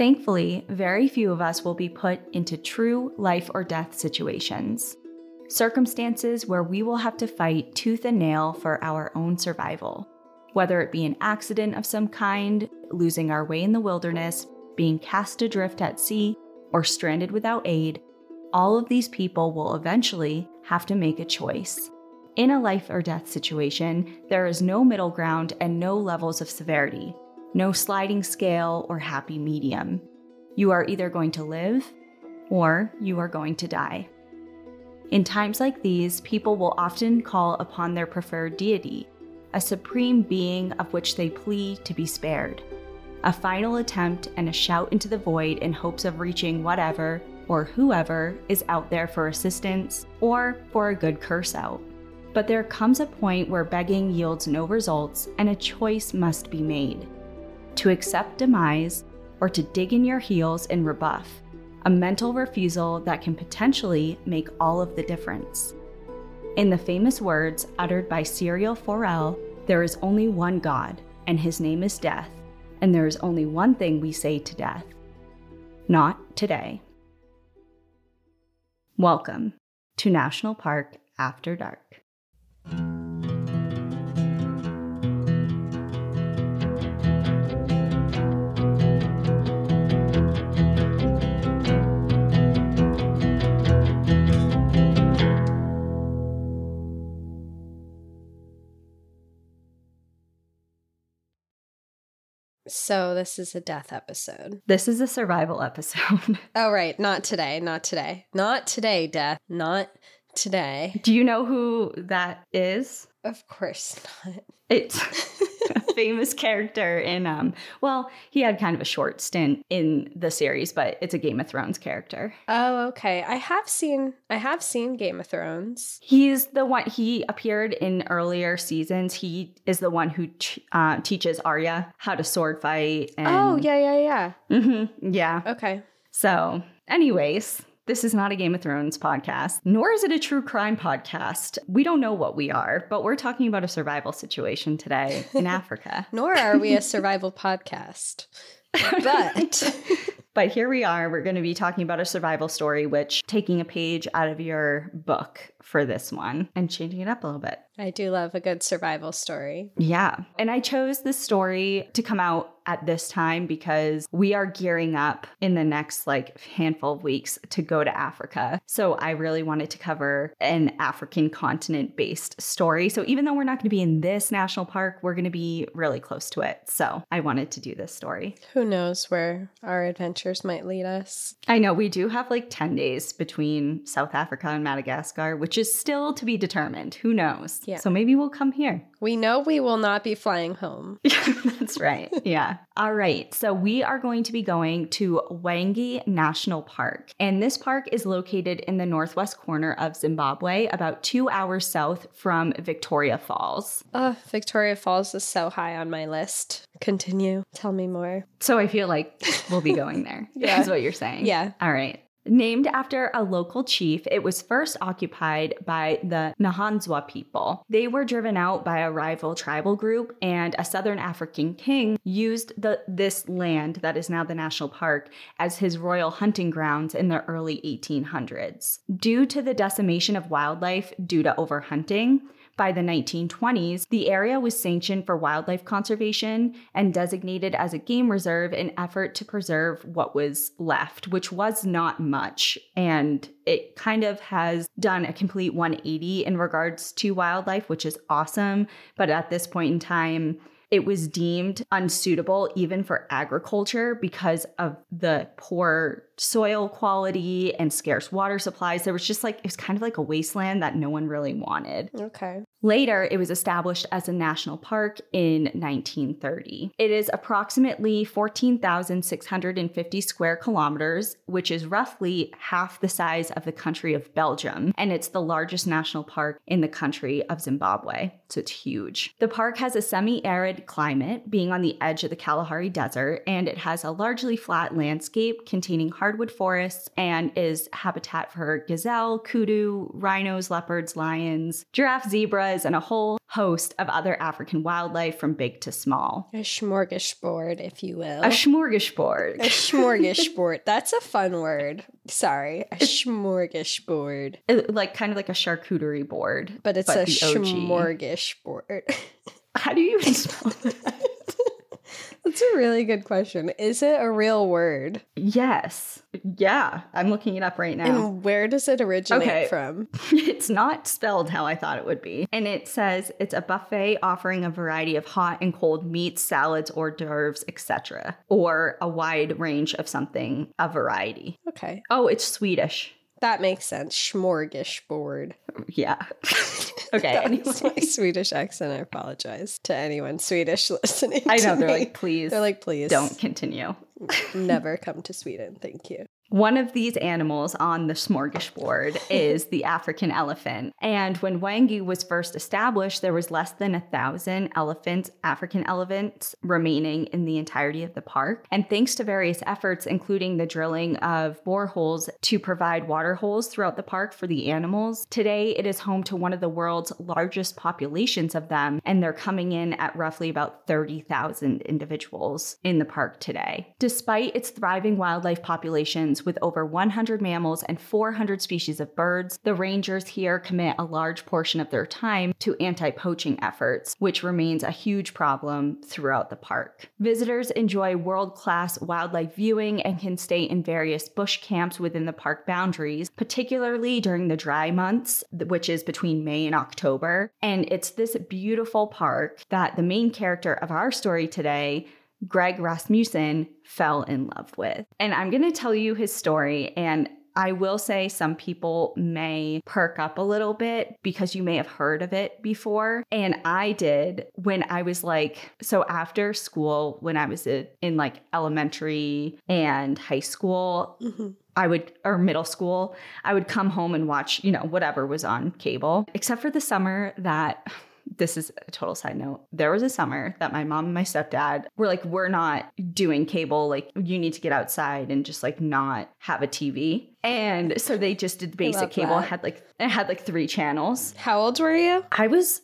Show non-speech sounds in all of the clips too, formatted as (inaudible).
Thankfully, very few of us will be put into true life or death situations, circumstances where we will have to fight tooth and nail for our own survival. Whether it be an accident of some kind, losing our way in the wilderness, being cast adrift at sea, or stranded without aid, all of these people will eventually have to make a choice. In a life or death situation, there is no middle ground and no levels of severity, no sliding scale or happy medium. You are either going to live or you are going to die. In times like these, people will often call upon their preferred deity, a supreme being of which they plead to be spared. A final attempt and a shout into the void in hopes of reaching whatever or whoever is out there for assistance or for a good curse out. But there comes a point where begging yields no results and a choice must be made to accept demise or to dig in your heels and rebuff, a mental refusal that can potentially make all of the difference. In the famous words uttered by Syrio Forel, there is only one God, and his name is death, and there is only one thing we say to death not today. Welcome to National Park After Dark. So this is a death episode. This is a survival episode. (laughs) Oh right, not today, not today. Not today, death. Not today. Do you know who that is? Of course (laughs) not. It's famous character in um well, he had kind of a short stint in the series, but it's a Game of Thrones character. Oh, okay. I have seen I have seen Game of Thrones. He's the one he appeared in earlier seasons. He is the one who ch- uh, teaches Arya how to sword fight and Oh, yeah, yeah, yeah. Mhm, yeah. Okay. So, anyways, this is not a Game of Thrones podcast, nor is it a true crime podcast. We don't know what we are, but we're talking about a survival situation today in (laughs) Africa. Nor are we a survival podcast. (laughs) But (laughs) But here we are. We're going to be talking about a survival story, which taking a page out of your book for this one and changing it up a little bit. I do love a good survival story. Yeah. And I chose this story to come out at this time because we are gearing up in the next like handful of weeks to go to Africa. So I really wanted to cover an African continent based story. So even though we're not going to be in this national park, we're going to be really close to it. So I wanted to do this story. Who knows where our adventures might lead us? I know we do have like 10 days between South Africa and Madagascar, which is still to be determined. Who knows? Yeah. So maybe we'll come here. We know we will not be flying home. (laughs) That's right. Yeah. All right. So we are going to be going to Hwange National Park. And this park is located in the northwest corner of Zimbabwe, about two hours south from Victoria Falls. Oh, Victoria Falls is so high on my list. Continue. Tell me more. So I feel like we'll be going there. (laughs) Yeah. Is what you're saying. Yeah. All right. Named after a local chief, it was first occupied by the Nahanzwa people. They were driven out by a rival tribal group, and a southern African king used the, this land that is now the national park as his royal hunting grounds in the early 1800s. Due to the decimation of wildlife due to overhunting, by the 1920s, the area was sanctioned for wildlife conservation and designated as a game reserve in effort to preserve what was left, which was not much. And it kind of has done a complete 180 in regards to wildlife, which is awesome. But at this point in time, it was deemed unsuitable even for agriculture because of the poor soil quality and scarce water supplies. There was just like, it was kind of like a wasteland that no one really wanted. Okay. Later, it was established as a national park in 1930. It is approximately 14,650 square kilometers, which is roughly half the size of the country of Belgium, and it's the largest national park in the country of Zimbabwe. So it's huge. The park has a semi arid climate, being on the edge of the Kalahari Desert, and it has a largely flat landscape containing hardwood forests and is habitat for gazelle, kudu, rhinos, leopards, lions, giraffe, zebras, and a whole host of other African wildlife from big to small. A smorgasbord, if you will. A smorgasbord. A smorgasbord. That's a fun word. Sorry. A smorgasbord. It- like kind of like a charcuterie board. But it's a the Smorgasbord. (laughs) How do you (laughs) even spell that? That's a really good question. Is it a real word? yes. Yeah. I'm looking it up right now. And where does it originate Okay. from? (laughs) it's not spelled how I thought it would be. And it says it's a buffet offering a variety of hot and cold meats, salads, hors d'oeuvres, etc. Or a wide range of something, a variety. Okay. Oh, it's Swedish. That makes sense. Smorgasbord. Yeah. (laughs) okay. That anyway. was my Swedish accent. I apologize to anyone Swedish (laughs) listening. I know they're me. like, please, they're like, please don't continue. never come to Sweden. Thank you. One of these animals on the smorgasbord (laughs) is the African elephant. And when Hwange was first established, there was less than a thousand elephants, African elephants, remaining in the entirety of the park. And thanks to various efforts, including the drilling of boreholes to provide water holes throughout the park for the animals, today it is home to one of the world's largest populations of them. And they're coming in at roughly about 30,000 individuals in the park today. Despite its thriving wildlife populations with over 100 mammals and 400 species of birds, the rangers here commit a large portion of their time to anti poaching efforts, which remains a huge problem throughout the park. Visitors enjoy world class wildlife viewing and can stay in various bush camps within the park boundaries, particularly during the dry months, which is between May and October. And it's this beautiful park that the main character of our story today Greg Rasmussen fell in love with. And I'm going to tell you his story. And I will say some people may perk up a little bit because you may have heard of it before. And I did when I was like, so after school, when I was in like elementary and high school, Mm-hmm. I would, or middle school, I would come home and watch, you know, whatever was on cable, except for the summer that this is a total side note. There was a summer that my mom and my stepdad were like, we're not doing cable. Like, you need to get outside and just like not have a TV. And so they just did basic cable. That. had like, it had like three channels. How old were you? I was,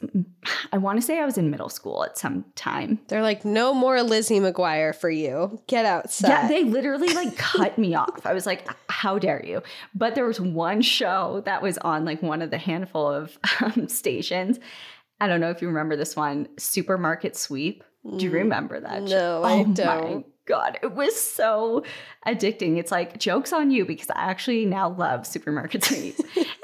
I want to say I was in middle school at some time. They're like, no more Lizzie McGuire for you. Get outside. Yeah, they literally like cut me (laughs) off. I was like, how dare you? But there was one show that was on like one of the handful of (laughs) um, stations. I don't know if you remember this one, Supermarket Sweep. Do you mm, remember that? No, show? I oh My don't. God, it was so addicting. It's like jokes on you because I actually now love Supermarket (laughs) Sweep.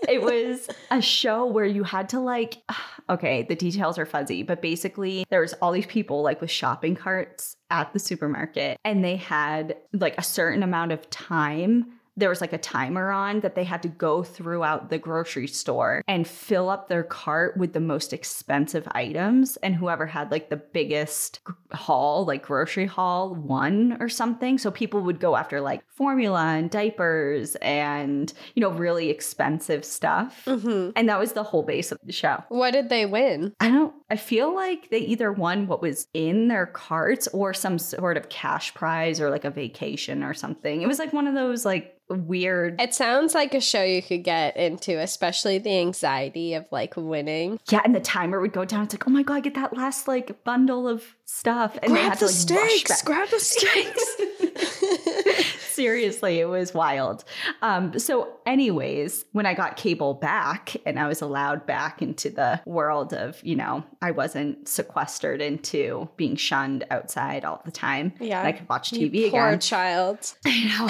it was a show where you had to like, (sighs) okay, the details are fuzzy, but basically there was all these people like with shopping carts at the supermarket and they had like a certain amount of time there was like a timer on that they had to go throughout the grocery store and fill up their cart with the most expensive items. And whoever had like the biggest haul like grocery haul won or something. So people would go after like formula and diapers and you know really expensive stuff. Hmm and that was the whole base of the show. What did they win? I don't, I feel like they either won what was in their carts or some sort of cash prize or like a vacation or something. It was like one of those like weird. It sounds like a show you could get into, especially the anxiety of like winning. Yeah, and the timer would go down. It's like, oh my god, get that last like bundle of stuff, and they had to like rush back. Grab the steaks. (laughs) (laughs) Seriously, it was wild. Um, so, anyways, when I got cable back and I was allowed back into the world of, you know, I wasn't sequestered into being shunned outside all the time. Yeah. I could watch You TV Poor again. child. (laughs) You know,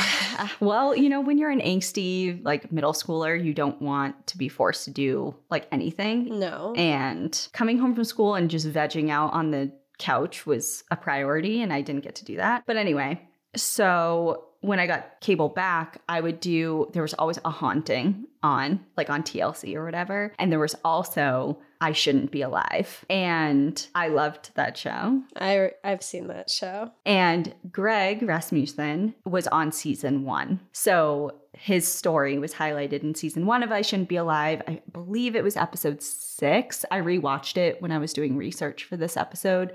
well, you know, when you're an angsty like middle schooler, you don't want to be forced to do like anything. No. And coming home from school and just vegging out on the couch was a priority, and I didn't get to do that. But anyway, So when I got cable back, I would do, there was always a haunting on, like on TLC or whatever. And there was also I Shouldn't Be Alive. And I loved that show. I, I've seen that show. And Greg Rasmussen was on season one. So his story was highlighted in season one of I Shouldn't Be Alive. I believe it was episode six. I rewatched it when I was doing research for this episode.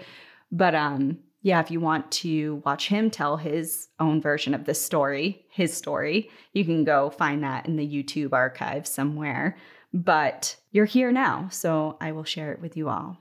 But um, yeah, if you want to watch him tell his own version of this story, his story, you can go find that in the YouTube archive somewhere. But you're here now, so I will share it with you all.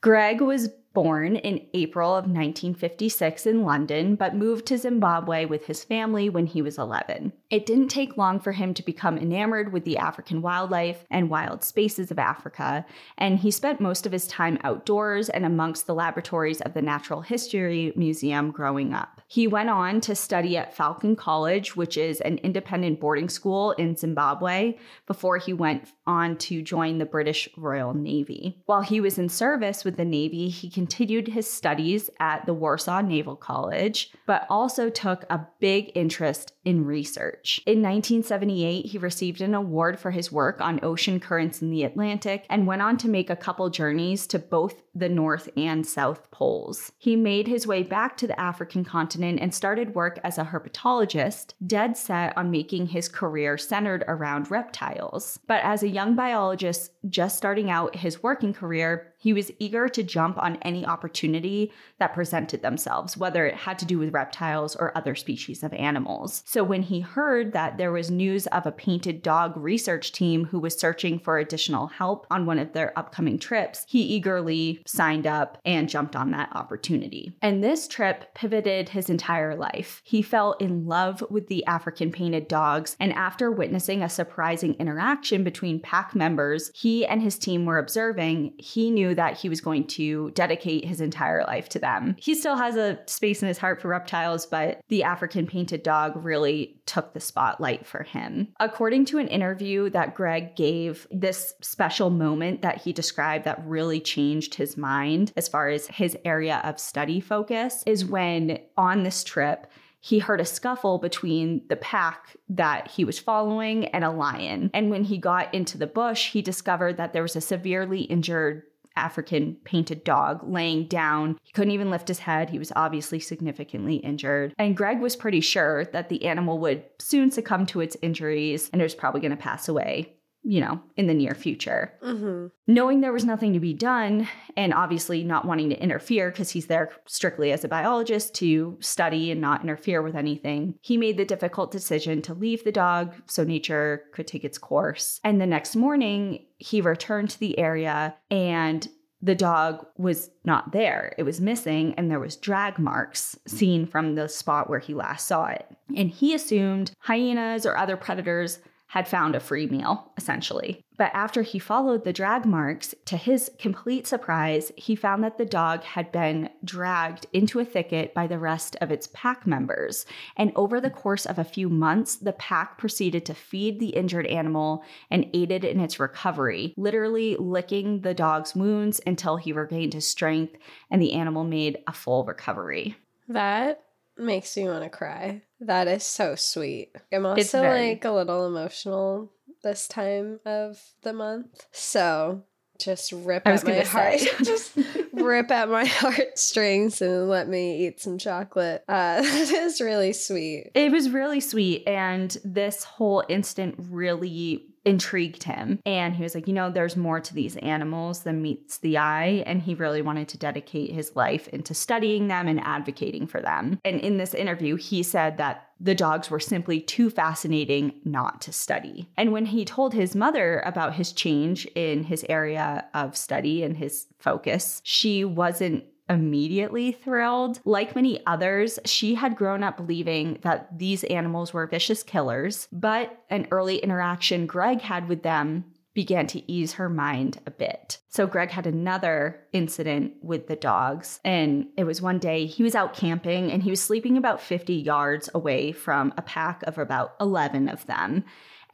Greg was born in April of 1956 in London, but moved to Zimbabwe with his family when he was 11. It didn't take long for him to become enamored with the African wildlife and wild spaces of Africa, and he spent most of his time outdoors and amongst the laboratories of the Natural History Museum growing up. He went on to study at Falcon College, which is an independent boarding school in Zimbabwe, before he went on to join the British Royal Navy. While he was in service with the Navy, he continued his studies at the Warsaw Naval College, but also took a big interest in research. In 1978, he received an award for his work on ocean currents in the Atlantic and went on to make a couple journeys to both the North and South Poles. He made his way back to the African continent and started work as a herpetologist, dead set on making his career centered around reptiles. But as a young biologist just starting out his working career, he was eager to jump on any opportunity that presented themselves, whether it had to do with reptiles or other species of animals. So when he heard that there was news of a painted dog research team who was searching for additional help on one of their upcoming trips, he eagerly signed up and jumped on that opportunity. And this trip pivoted his entire life. He fell in love with the African painted dogs, and after witnessing a surprising interaction between pack members he and his team were observing, he knew that he was going to dedicate his entire life to them. He still has a space in his heart for reptiles, but the African painted dog really took the spotlight for him. According to an interview that Greg gave, this special moment that he described that really changed his mind as far as his area of study focus is when on this trip, he heard a scuffle between the pack that he was following and a lion. And when he got into the bush, he discovered that there was a severely injured African painted dog laying down. He couldn't even lift his head. He was obviously significantly injured. And Greg was pretty sure that the animal would soon succumb to its injuries and it was probably going to pass away you know, in the near future. Mm-hmm. Knowing there was nothing to be done, and obviously not wanting to interfere because he's there strictly as a biologist to study and not interfere with anything, he made the difficult decision to leave the dog so nature could take its course. And the next morning, he returned to the area and the dog was not there. It was missing, and there was drag marks seen from the spot where he last saw it. And he assumed hyenas or other predators had found a free meal, essentially. But after he followed the drag marks, to his complete surprise, he found that the dog had been dragged into a thicket by the rest of its pack members. And over the course of a few months, the pack proceeded to feed the injured animal and aided in its recovery, literally licking the dog's wounds until he regained his strength and the animal made a full recovery. That makes me want to cry. That is so sweet. I'm also very... like a little emotional this time of the month. So just rip at my heart. (laughs) just (laughs) rip at my heartstrings and let me eat some chocolate. Uh, (laughs) that is really sweet. It was really sweet. And this whole instant really intrigued him. And he was like, you know, there's more to these animals than meets the eye. And he really wanted to dedicate his life into studying them and advocating for them. And in this interview, he said that the dogs were simply too fascinating not to study. And when he told his mother about his change in his area of study and his focus, she wasn't immediately thrilled. Like many others, she had grown up believing that these animals were vicious killers, but an early interaction Greg had with them began to ease her mind a bit. So Greg had another incident with the dogs and it was one day he was out camping and he was sleeping about 50 yards away from a pack of about 11 of them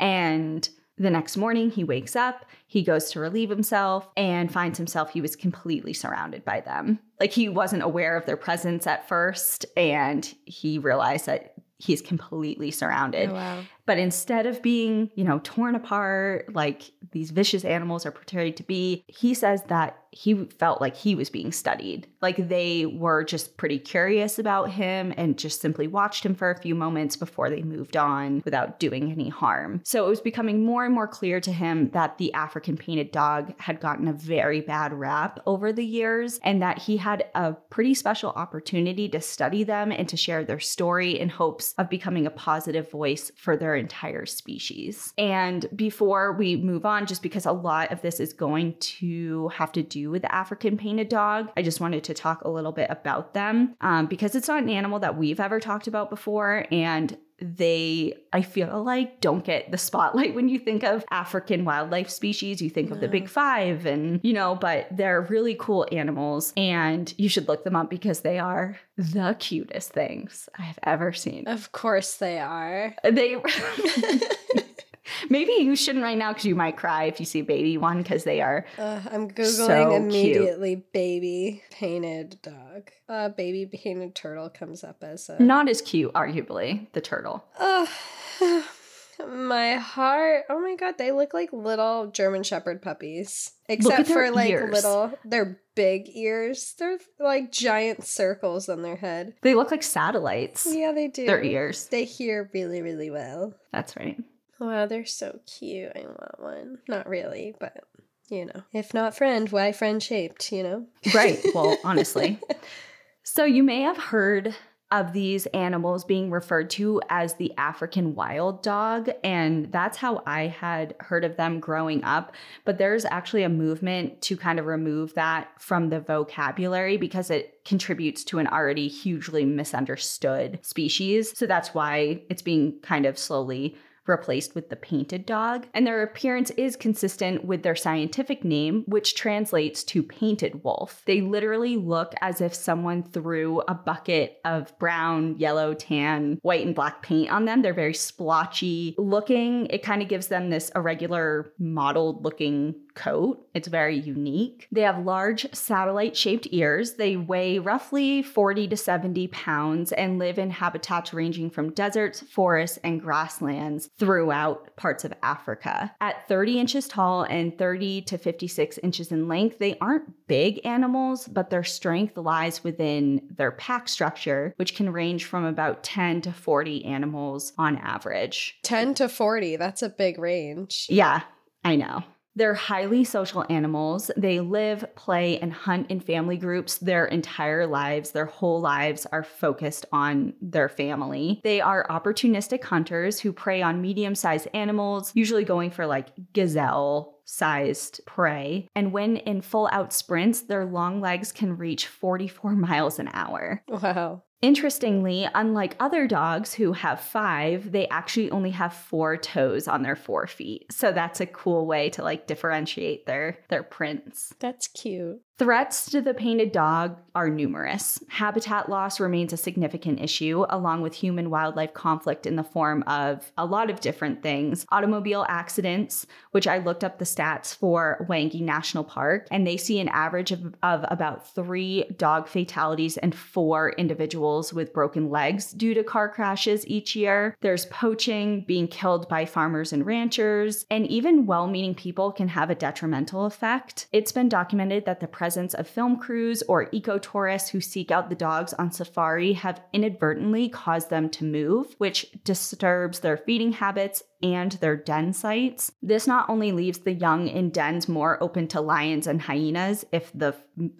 and The next morning, he wakes up, he goes to relieve himself, and finds himself he was completely surrounded by them. Like he wasn't aware of their presence at first, and he realized that he's completely surrounded. Oh, wow. But instead of being, you know, torn apart like these vicious animals are portrayed to be, he says that he felt like he was being studied. Like they were just pretty curious about him and just simply watched him for a few moments before they moved on without doing any harm. So it was becoming more and more clear to him that the African painted dog had gotten a very bad rap over the years and that he had a pretty special opportunity to study them and to share their story in hopes of becoming a positive voice for their entire species. And before we move on, just because a lot of this is going to have to do with the African painted dog. I just wanted to talk a little bit about them um, because it's not an animal that we've ever talked about before. And they, I feel like, don't get the spotlight when you think of African wildlife species. You think of the big five, and you know, but they're really cool animals, and you should look them up because they are the cutest things I have ever seen. Of course, they are. They. (laughs) (laughs) Maybe you shouldn't right now because you might cry if you see baby one because they are. Uh, I'm googling so immediately. Cute. Baby painted dog. Uh, baby painted turtle comes up as a not as cute, arguably the turtle. Uh, (sighs) my heart. Oh my god, they look like little German Shepherd puppies. Except for like ears. little, their big ears. They're like giant circles on their head. They look like satellites. Yeah, they do. Their ears. They hear really, really well. That's right. Wow, they're so cute. I want one. Not really, but you know, if not friend, why friend shaped, you know? Right. Well, (laughs) honestly. So you may have heard of these animals being referred to as the African wild dog. And that's how I had heard of them growing up. But there's actually a movement to kind of remove that from the vocabulary because it contributes to an already hugely misunderstood species. So that's why it's being kind of slowly replaced with the painted dog, and their appearance is consistent with their scientific name, which translates to painted wolf. They literally look as if someone threw a bucket of brown, yellow, tan, white, and black paint on them. They're very splotchy looking. It kind of gives them this irregular, mottled looking coat. It's very unique. They have large satellite shaped ears. They weigh roughly 40 to 70 pounds and live in habitats ranging from deserts, forests, and grasslands throughout parts of Africa. At 30 inches tall and 30 to 56 inches in length, they aren't big animals, but their strength lies within their pack structure, which can range from about 10 to 40 animals on average. 10 to 40, that's a big range. Yeah, I know. They're highly social animals. They live, play, and hunt in family groups their entire lives. Their whole lives are focused on their family. They are opportunistic hunters who prey on medium sized animals, usually going for like gazelle sized prey. And when in full out sprints, their long legs can reach 44 (laughs) miles an hour. Wow. Interestingly, unlike other dogs who have five, they actually only have four toes on their four feet. So that's a cool way to like differentiate their their prints. That's cute. Threats to the painted dog are numerous. Habitat loss remains a significant issue, along with human wildlife conflict in the form of a lot of different things. Automobile accidents, which I looked up the stats for Hwange National Park, and they see an average of, of about three dog fatalities and four individuals with broken legs due to car crashes each year. There's poaching, being killed by farmers and ranchers, and even well meaning people can have a detrimental effect. It's been documented that the presence of film crews or eco tourists who seek out the dogs on safari have inadvertently caused them to move, which disturbs their feeding habits and their den sites. This not only leaves the young in dens more open to lions and hyenas if the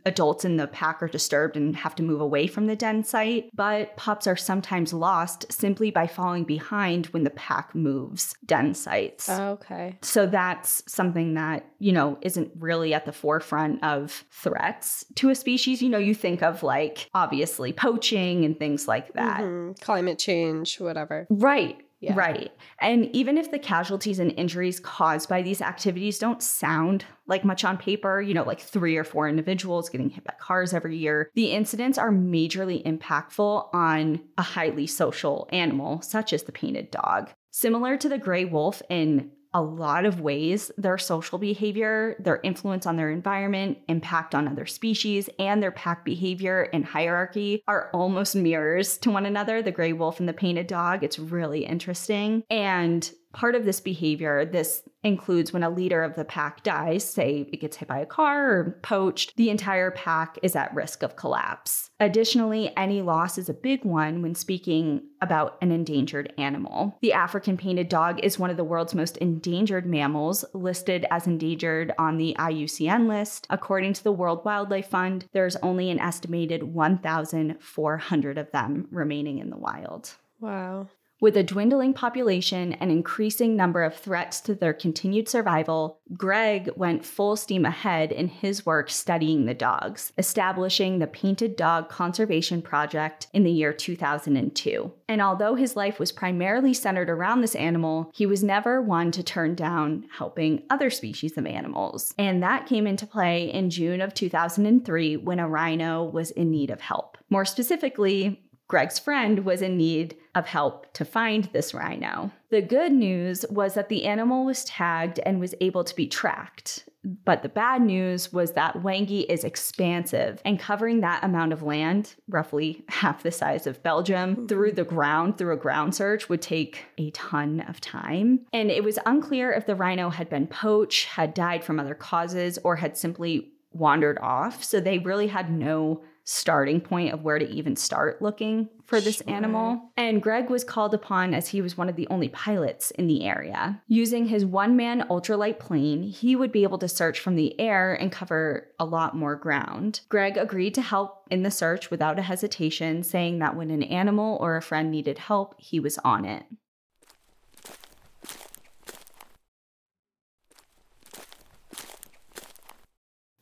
adults in the pack are disturbed and have to move away from the den site, but pups are sometimes lost simply by falling behind when the pack moves den sites. okay. So that's something that, you know, isn't really at the forefront of threats to a species. You know, you think of like obviously poaching and things like that. Mm-hmm. Climate change, whatever. Right. Yeah. Right. And even if the casualties and injuries caused by these activities don't sound like much on paper, you know, like three or four individuals getting hit by cars every year, the incidents are majorly impactful on a highly social animal, such as the painted dog. Similar to the gray wolf in a lot of ways their social behavior, their influence on their environment, impact on other species, and their pack behavior and hierarchy are almost mirrors to one another. The gray wolf and the painted dog. It's really interesting. And Part of this behavior, this includes when a leader of the pack dies, say it gets hit by a car or poached, the entire pack is at risk of collapse. Additionally, any loss is a big one when speaking about an endangered animal. The African painted dog is one of the world's most endangered mammals, listed as endangered on the IUCN list. According to the World Wildlife Fund, there's only an estimated 1,400 of them remaining in the wild. Wow. With a dwindling population and increasing number of threats to their continued survival, Greg went full steam ahead in his work studying the dogs, establishing the Painted Dog Conservation Project in the year 2002. And although his life was primarily centered around this animal, he was never one to turn down helping other species of animals. And that came into play in June of 2003 when a rhino was in need of help. More specifically, Greg's friend was in need of help to find this rhino. The good news was that the animal was tagged and was able to be tracked. But the bad news was that Hwange is expansive and covering that amount of land, roughly half the size of Belgium, mm-hmm. through the ground, through a ground search, would take a ton of time. And it was unclear if the rhino had been poached, had died from other causes, or had simply wandered off. So they really had no starting point of where to even start looking for this sure. animal. And Greg was called upon as he was one of the only pilots in the area. Using his one man ultralight plane, he would be able to search from the air and cover a lot more ground. Greg agreed to help in the search without a hesitation, saying that when an animal or a friend needed help, he was on it.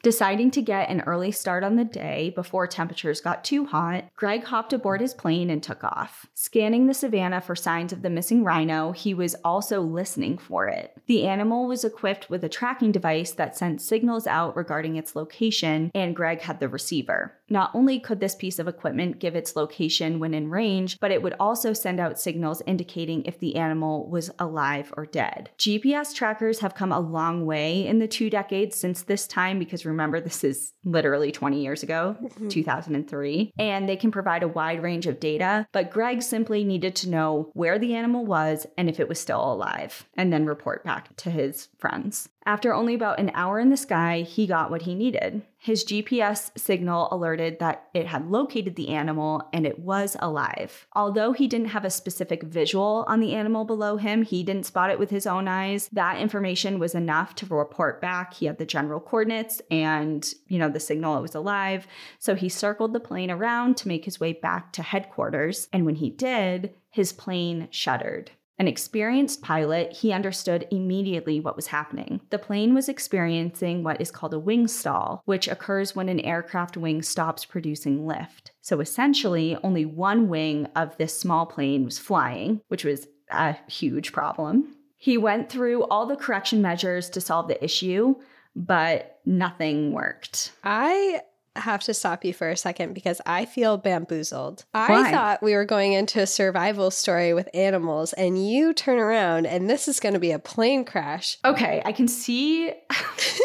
Deciding to get an early start on the day before temperatures got too hot, Greg hopped aboard his plane and took off. Scanning the savannah for signs of the missing rhino, he was also listening for it. The animal was equipped with a tracking device that sent signals out regarding its location, and Greg had the receiver. Not only could this piece of equipment give its location when in range, but it would also send out signals indicating if the animal was alive or dead. GPS trackers have come a long way in the two decades since this time because remember, this is literally 20 years ago, mm-hmm. 2003, and they can provide a wide range of data. But Greg simply needed to know where the animal was and if it was still alive, and then report back to his friends. After only about an hour in the sky, he got what he needed. His GPS signal alerted that it had located the animal and it was alive. Although he didn't have a specific visual on the animal below him, he didn't spot it with his own eyes. That information was enough to report back. He had the general coordinates and, you know, the signal it was alive. So he circled the plane around to make his way back to headquarters. And when he did, his plane shuddered. An experienced pilot, he understood immediately what was happening. The plane was experiencing what is called a wing stall, which occurs when an aircraft wing stops producing lift. So essentially, only one wing of this small plane was flying, which was a huge problem. He went through all the correction measures to solve the issue, but nothing worked. I have to stop you for a second because I feel bamboozled. Why? I thought we were going into a survival story with animals, and you turn around and this is going to be a plane crash. (laughs) Okay, I can see.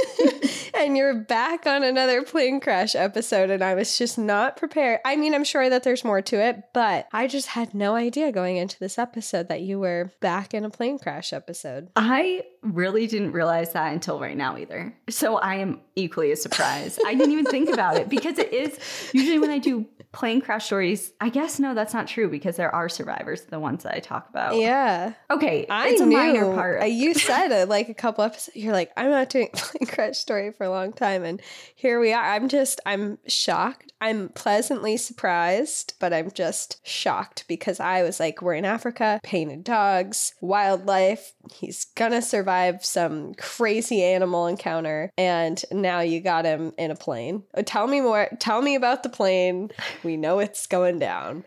(laughs) and you're back on another plane crash episode, and I was just not prepared. I mean, I'm sure that there's more to it, but I just had no idea going into this episode that you were back in a plane crash episode. I really didn't realize that until right now either. So I am equally as surprised. I didn't even think about it because it is usually when I do plane crash stories. I guess no, that's not true because there are survivors, the ones that I talk about. Yeah. Okay, I it's a knew, minor part. Uh, you said it like a couple episodes. You're like, I'm not doing plane crash story for a long time, and here we are. I'm just, I'm shocked. I'm pleasantly surprised, but I'm just shocked because I was like, we're in Africa, painted dogs, wildlife. He's gonna survive some crazy animal encounter, and now you got him in a plane. Uh, tell me more. Tell me about the plane. We know it's going down.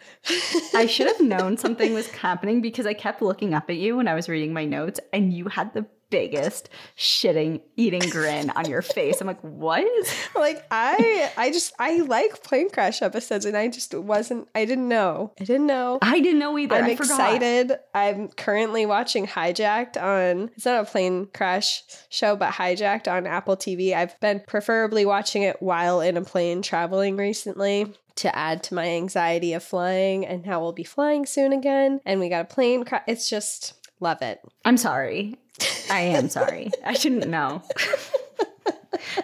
I (laughs) should have known something was happening because I kept looking up at you when I was reading my notes, and you had the biggest shitting eating grin on your face. I'm like, what? Like I I just I like plane crash episodes and I just wasn't I didn't know. I didn't know. I didn't know either. I'm I excited. I'm currently watching Hijacked on it's not a plane crash show, but Hijacked on Apple TV. I've been preferably watching it while in a plane traveling recently to add to my anxiety of flying and how we'll be flying soon again. And we got a plane crash. It's just love it. I'm sorry. I am sorry. I didn't know.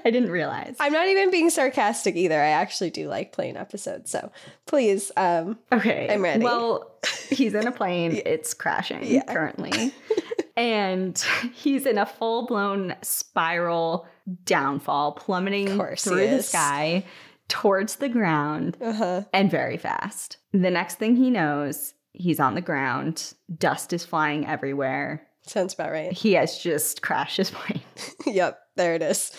I didn't realize. I'm not even being sarcastic either. I actually do like plane episodes. So please, um Okay. I'm ready. Well, he's in a plane. (laughs) It's crashing yeah. currently. (laughs) and he's in a full-blown spiral downfall, plummeting through the sky towards the ground uh-huh. and very fast. The next thing he knows, he's on the ground. Dust is flying everywhere. Sounds about right. He has just crashed his (laughs) plane. (laughs) yep, there it is.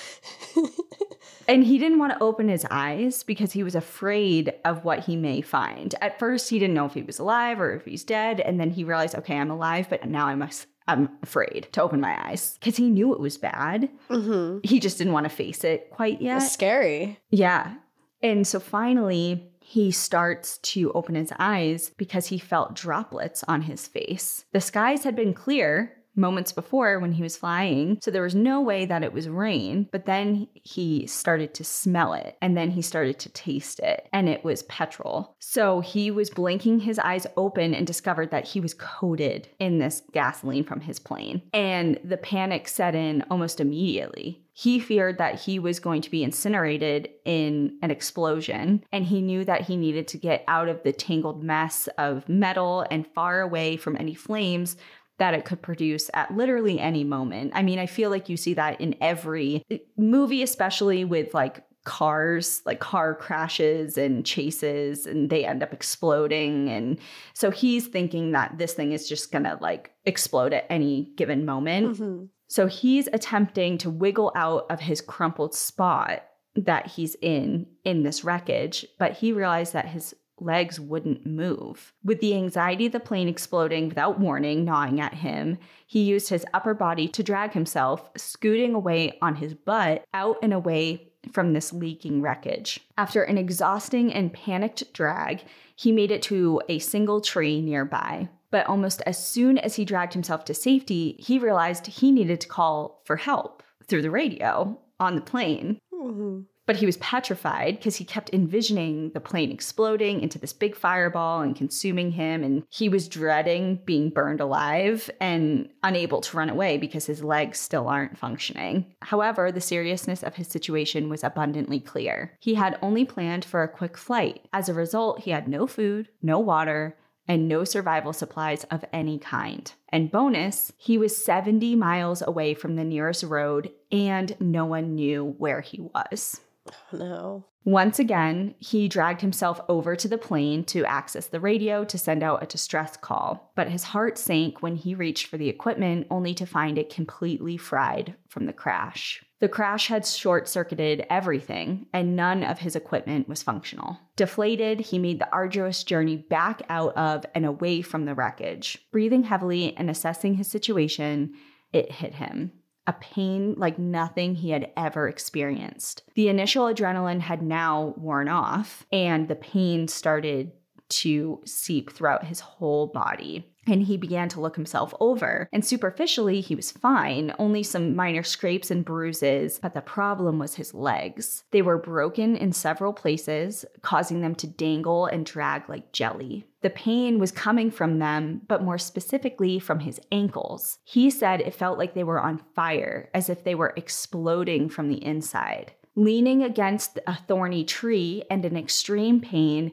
(laughs) and he didn't want to open his eyes because he was afraid of what he may find. At first, he didn't know if he was alive or if he's dead. And then he realized, okay, I'm alive, but now I must I'm afraid to open my eyes because he knew it was bad. Mm-hmm. He just didn't want to face it quite yet. It's scary. Yeah. And so finally, he starts to open his eyes because he felt droplets on his face. The skies had been clear moments before when he was flying, so there was no way that it was rain, but then he started to smell it and then he started to taste it, and it was petrol. So he was blinking his eyes open and discovered that he was coated in this gasoline from his plane. And the panic set in almost immediately he feared that he was going to be incinerated in an explosion, and he knew that he needed to get out of the tangled mess of metal and far away from any flames that it could produce at literally any moment. I mean, I feel like you see that in every movie, especially with like cars, like car crashes and chases, and they end up exploding. And so he's thinking that this thing is just gonna like explode at any given moment. Mm-hmm. So he's attempting to wiggle out of his crumpled spot that he's in in this wreckage, but he realized that his legs wouldn't move. With the anxiety of the plane exploding without warning gnawing at him, he used his upper body to drag himself, scooting away on his butt out and away from this leaking wreckage. After an exhausting and panicked drag, he made it to a single tree nearby. But almost as soon as he dragged himself to safety, he realized he needed to call for help through the radio on the plane. Mm-hmm. But he was petrified because he kept envisioning the plane exploding into this big fireball and consuming him. And he was dreading being burned alive and unable to run away because his legs still aren't functioning. However, the seriousness of his situation was abundantly clear. He had only planned for a quick flight. As a result, he had no food, no water, and no survival supplies of any kind. And bonus, he was 70 miles away from the nearest road and no one knew where he was. Oh, no. Once again, he dragged himself over to the plane to access the radio to send out a distress call. But his heart sank when he reached for the equipment, only to find it completely fried from the crash. The crash had short circuited everything, and none of his equipment was functional. Deflated, he made the arduous journey back out of and away from the wreckage. Breathing heavily and assessing his situation, it hit him a pain like nothing he had ever experienced. The initial adrenaline had now worn off, and the pain started to seep throughout his whole body. And he began to look himself over. And superficially, he was fine, only some minor scrapes and bruises. But the problem was his legs. They were broken in several places, causing them to dangle and drag like jelly. The pain was coming from them, but more specifically from his ankles. He said it felt like they were on fire, as if they were exploding from the inside. Leaning against a thorny tree and in extreme pain,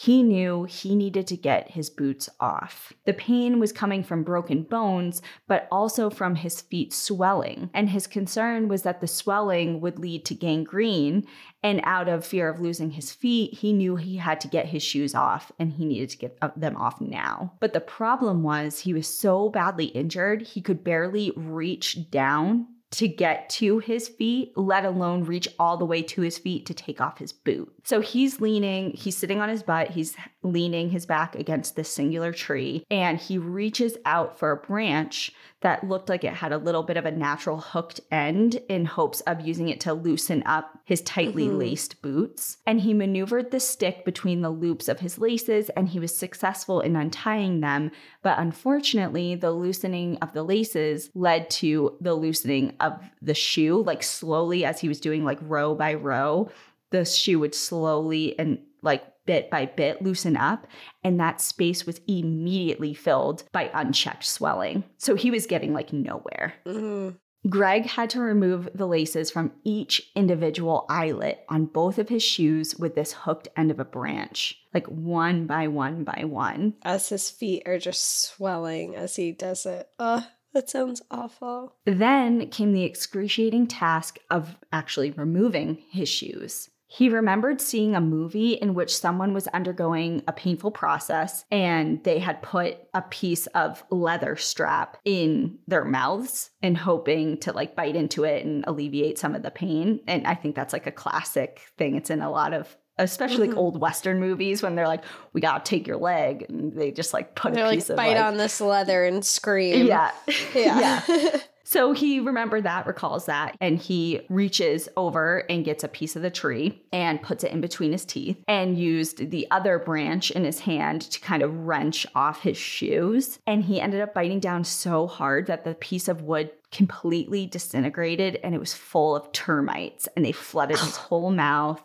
he knew he needed to get his boots off. The pain was coming from broken bones, but also from his feet swelling. And his concern was that the swelling would lead to gangrene. And out of fear of losing his feet, he knew he had to get his shoes off and he needed to get uh, them off now. But the problem was he was so badly injured, he could barely reach down to get to his feet, let alone reach all the way to his feet to take off his boot. So he's leaning, he's sitting on his butt, he's leaning his back against this singular tree, and he reaches out for a branch that looked like it had a little bit of a natural hooked end in hopes of using it to loosen up his tightly mm-hmm. laced boots. And he maneuvered the stick between the loops of his laces and he was successful in untying them. But unfortunately, the loosening of the laces led to the loosening of the shoe, like slowly as he was doing like row by row. The shoe would slowly and like bit by bit loosen up, and that space was immediately filled by unchecked swelling. So he was getting like nowhere. Mm-hmm. Greg had to remove the laces from each individual eyelet on both of his shoes with this hooked end of a branch, like one by one by one. As his feet are just swelling as he does it. Ugh. That sounds awful. Then came the excruciating task of actually removing his shoes. He remembered seeing a movie in which someone was undergoing a painful process and they had put a piece of leather strap in their mouths and hoping to like bite into it and alleviate some of the pain. And I think that's like a classic thing. It's in a lot of especially mm-hmm. like old western movies when they're like we gotta take your leg and they just like put they're a piece like, of bite like, on this leather and scream yeah (laughs) yeah, yeah. (laughs) So he remembered that, recalls that, and he reaches over and gets a piece of the tree and puts it in between his teeth and used the other branch in his hand to kind of wrench off his shoes. And he ended up biting down so hard that the piece of wood completely disintegrated and it was full of termites and they flooded his (sighs) whole mouth,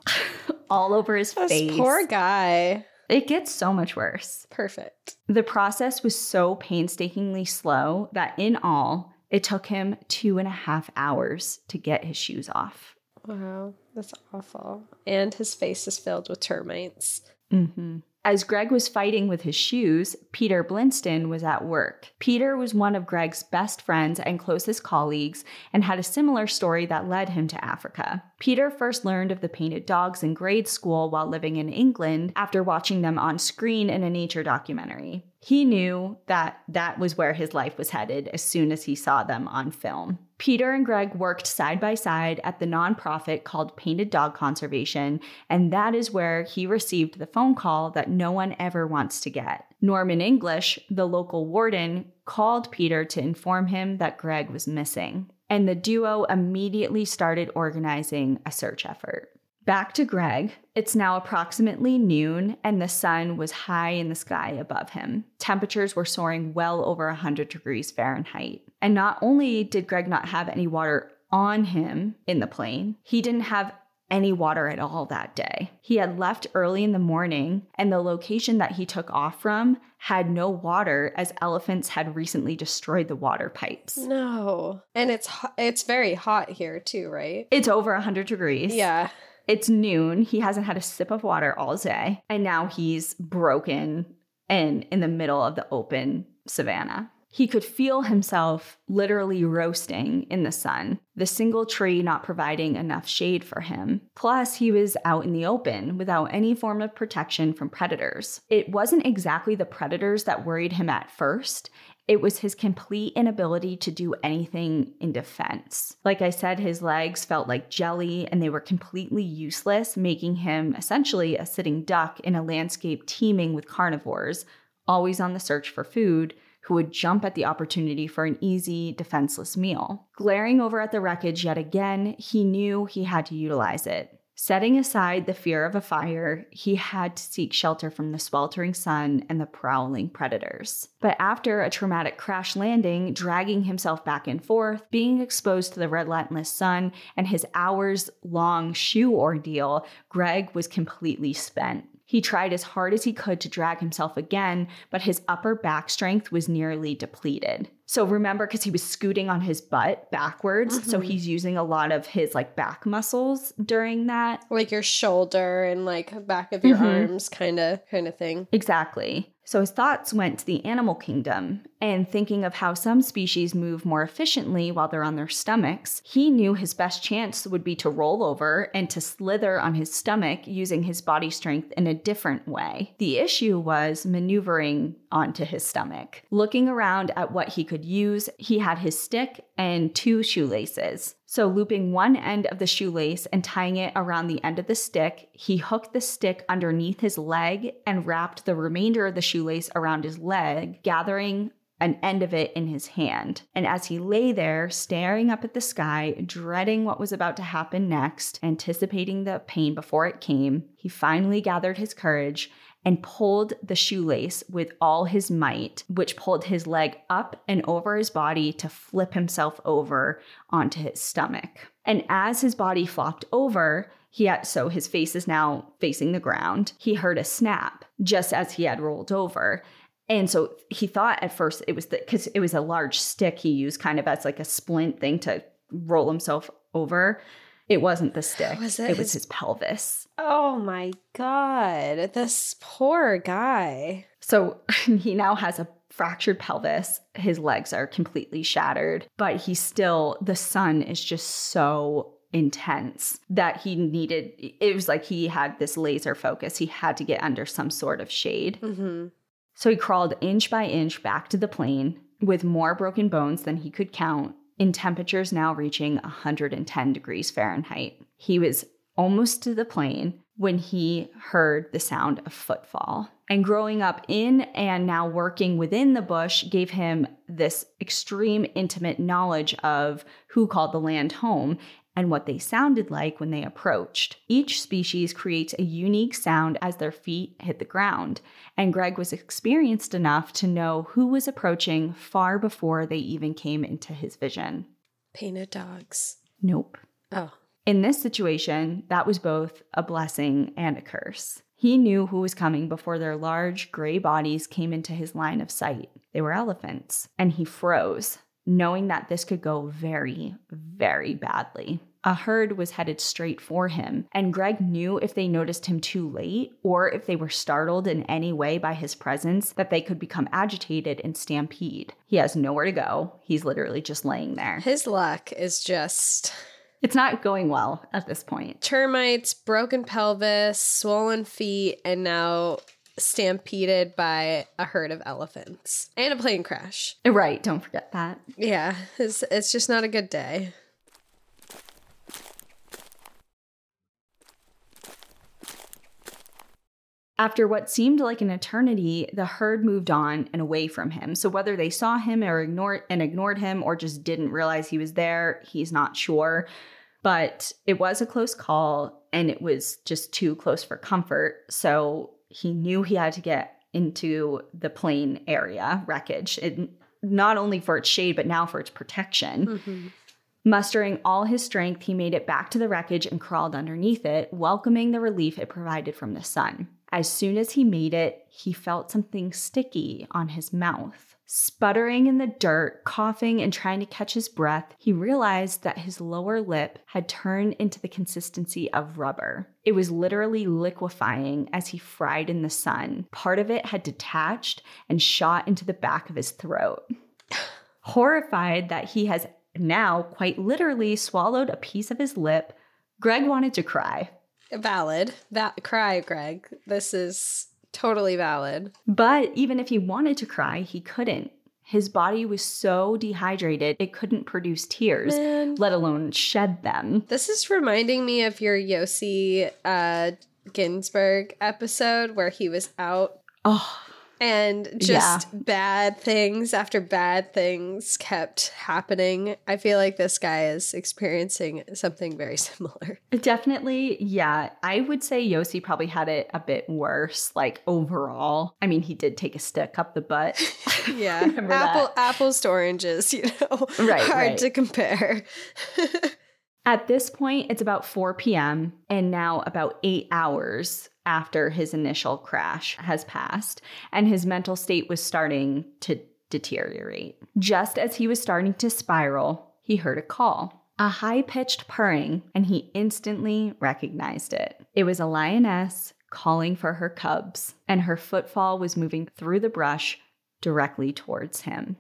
all over his this face. Poor guy. It gets so much worse. Perfect. The process was so painstakingly slow that in all, it took him two and a half hours to get his shoes off. Wow, that's awful. And his face is filled with termites. Mm-hmm. As Greg was fighting with his shoes, Peter Blinston was at work. Peter was one of Greg's best friends and closest colleagues and had a similar story that led him to Africa. Peter first learned of the painted dogs in grade school while living in England after watching them on screen in a nature documentary. He knew that that was where his life was headed as soon as he saw them on film. Peter and Greg worked side by side at the nonprofit called Painted Dog Conservation, and that is where he received the phone call that no one ever wants to get. Norman English, the local warden, called Peter to inform him that Greg was missing, and the duo immediately started organizing a search effort. Back to Greg. It's now approximately noon, and the sun was high in the sky above him. Temperatures were soaring well over 100 degrees Fahrenheit. And not only did Greg not have any water on him in the plane, he didn't have any water at all that day. He had left early in the morning, and the location that he took off from had no water as elephants had recently destroyed the water pipes. No. And it's it's very hot here too, right? It's over 100 degrees. Yeah. It's noon. He hasn't had a sip of water all day. And now he's broken and in the middle of the open savannah. He could feel himself literally roasting in the sun, the single tree not providing enough shade for him. Plus, he was out in the open without any form of protection from predators. It wasn't exactly the predators that worried him at first, it was his complete inability to do anything in defense. Like I said, his legs felt like jelly and they were completely useless, making him essentially a sitting duck in a landscape teeming with carnivores, always on the search for food, who would jump at the opportunity for an easy, defenseless meal. Glaring over at the wreckage yet again, he knew he had to utilize it. Setting aside the fear of a fire, he had to seek shelter from the sweltering sun and the prowling predators. But after a traumatic crash landing, dragging himself back and forth, being exposed to the relentless sun, and his hours long shoe ordeal, Greg was completely spent. He tried as hard as he could to drag himself again, but his upper back strength was nearly depleted. So remember, because he was scooting on his butt backwards, mm-hmm. so he's using a lot of his like back muscles during that, like your shoulder and like back of your mm-hmm. arms, kind of, kind of thing. Exactly. So his thoughts went to the animal kingdom, and thinking of how some species move more efficiently while they're on their stomachs, he knew his best chance would be to roll over and to slither on his stomach using his body strength in a different way. The issue was maneuvering onto his stomach. Looking around at what he could use, he had his stick and two shoelaces. So, looping one end of the shoelace and tying it around the end of the stick, he hooked the stick underneath his leg and wrapped the remainder of the shoelace around his leg, gathering an end of it in his hand. And as he lay there, staring up at the sky, dreading what was about to happen next, anticipating the pain before it came, he finally gathered his courage and pulled the shoelace with all his might, which pulled his leg up and over his body to flip himself over onto his stomach. And as his body flopped over, he had, so his face is now facing the ground. He heard a snap just as he had rolled over. And so he thought at first it was the because it was a large stick he used kind of as like a splint thing to roll himself over. It wasn't the stick. Was it, it was his pelvis. Oh my god. This poor guy. So (laughs) he now has a fractured pelvis. His legs are completely shattered, but he still the sun is just so intense that he needed it was like he had this laser focus. He had to get under some sort of shade. Mm-hmm. So he crawled inch by inch back to the plane with more broken bones than he could count, in temperatures now reaching 110 degrees Fahrenheit. He was almost to the plane when he heard the sound of footfall. And growing up in and now working within the bush gave him this extreme intimate knowledge of who called the land home and what they sounded like when they approached. Each species creates a unique sound as their feet hit the ground, and Greg was experienced enough to know who was approaching far before they even came into his vision. Painted dogs. Nope. Oh. In this situation, that was both a blessing and a curse. He knew who was coming before their large gray bodies came into his line of sight. They were elephants, and he froze, knowing that this could go very, very badly. A herd was headed straight for him, and Greg knew if they noticed him too late or if they were startled in any way by his presence that they could become agitated and stampede. He has nowhere to go. He's literally just laying there. His luck is just it's not going well at this point. Termites, broken pelvis, swollen feet, and now stampeded by a herd of elephants and a plane crash. Right, don't forget that. Yeah, it's, it's just not a good day. After what seemed like an eternity, the herd moved on and away from him. So whether they saw him or ignored and ignored him or just didn't realize he was there, he's not sure. But it was a close call and it was just too close for comfort. So he knew he had to get into the plane area wreckage, it, not only for its shade, but now for its protection. Mm-hmm. Mustering all his strength, he made it back to the wreckage and crawled underneath it, welcoming the relief it provided from the sun. As soon as he made it, he felt something sticky on his mouth. Sputtering in the dirt, coughing, and trying to catch his breath, he realized that his lower lip had turned into the consistency of rubber. It was literally liquefying as he fried in the sun. Part of it had detached and shot into the back of his throat. (sighs) Horrified that he has now quite literally swallowed a piece of his lip, Greg wanted to cry. Valid. That cry, Greg. This is Totally valid. But even if he wanted to cry, he couldn't. His body was so dehydrated, it couldn't produce tears, Man. let alone shed them. This is reminding me of your Yossi uh, Ghinsberg episode where he was out. Oh, and just yeah. bad things after bad things kept happening. I feel like this guy is experiencing something very (laughs) similar. Definitely, yeah. I would say Yossi probably had it a bit worse, like overall. I mean, he did take a stick up the butt. (laughs) (laughs) yeah, apple that. apples to oranges, you know, right, hard right. to compare. At this point, it's about 4 p.m., and now about eight hours after his initial crash has passed, and his mental state was starting to deteriorate. Just as he was starting to spiral, he heard a call. A high pitched purring, and he instantly recognized it. It was a lioness calling for her cubs, and her footfall was moving through the brush directly towards him.